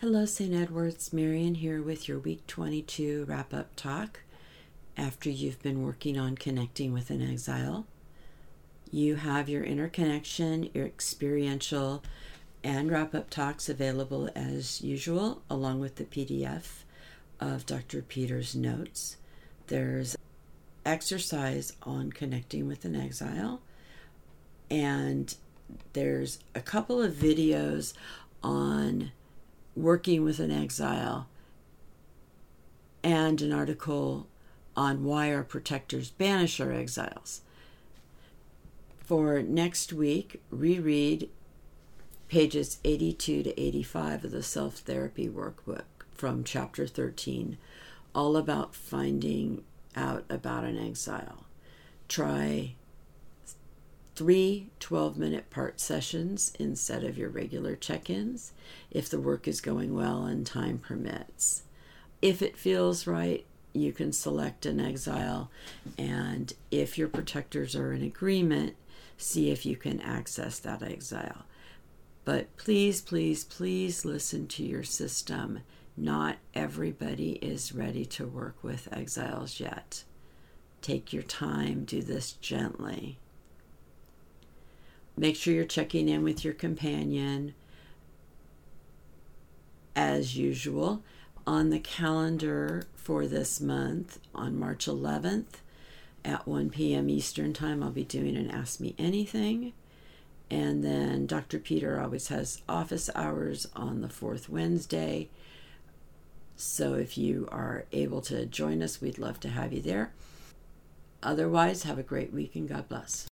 Hello, St. Edwards. Marion here with your week 22 wrap up talk. After you've been working on connecting with an exile, you have your interconnection, your experiential, and wrap up talks available as usual, along with the PDF of Dr. Peter's notes. There's exercise on connecting with an exile, and there's a couple of videos on working with an exile and an article on why our protectors banish our exiles. For next week, reread pages 82 to 85 of the Self Therapy Workbook from chapter 13, all about finding out about an exile. Try three 12 minute part sessions instead of your regular check ins if the work is going well and time permits. If it feels right, you can select an exile, and if your protectors are in agreement, see if you can access that exile. But please, please, please listen to your system. Not everybody is ready to work with exiles yet. Take your time, do this gently. Make sure you're checking in with your companion as usual. On the calendar for this month, on March 11th at 1 p.m. Eastern Time, I'll be doing an Ask Me Anything. And then Dr. Peter always has office hours on the fourth Wednesday. So if you are able to join us, we'd love to have you there. Otherwise, have a great week and God bless.